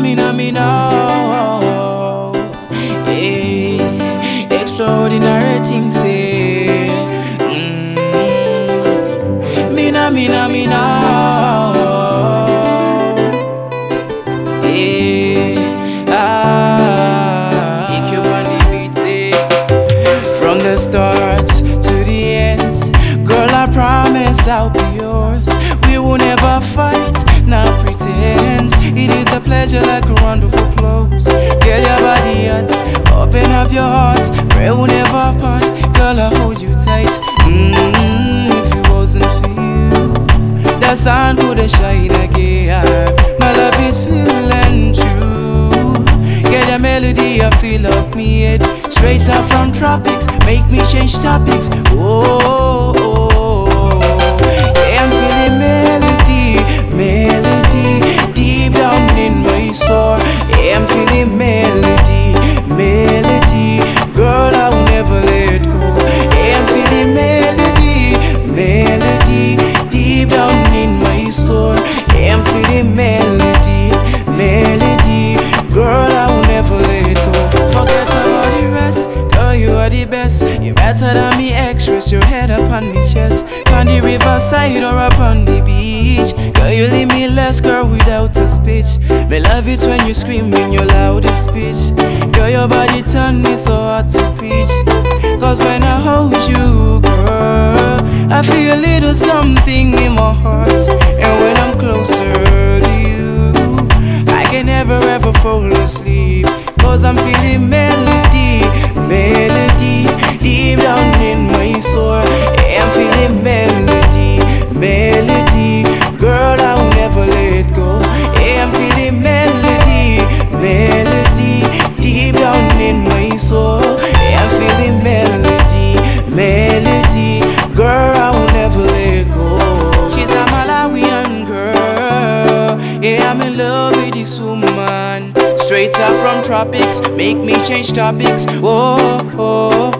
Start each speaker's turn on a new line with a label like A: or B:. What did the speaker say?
A: Mina, mina, mina. Hey, extraordinary things, eh. Mm. Mina, mina, mina. Hey, ah. Eh. From the start to the end, girl, I promise I'll be yours. Will never fight, not pretend. It is a pleasure like a wonderful close. Girl, your body hot, open up your heart. Pray will never part. Girl, I hold you tight. Mm, if it wasn't for you, the sun would have shine again. My love is real and true. Get a melody, I feel up me head. Straight up from tropics, make me change topics. Oh. I'm feeling melody, melody. Girl, I will never let go. Forget about the rest. Girl, you are the best. You're better than me, rest your head up on me chest. On the riverside or up on the beach. Girl, you leave me less, girl, without a speech. Me love it when you scream in your loudest speech. Girl, your body turn me so hard to preach. Cause when I hold you, girl, I feel a little something in my heart. And when I'm can never ever fall asleep. Cause I'm feeling melody, this woman. Straight up from tropics, make me change topics. Oh, oh.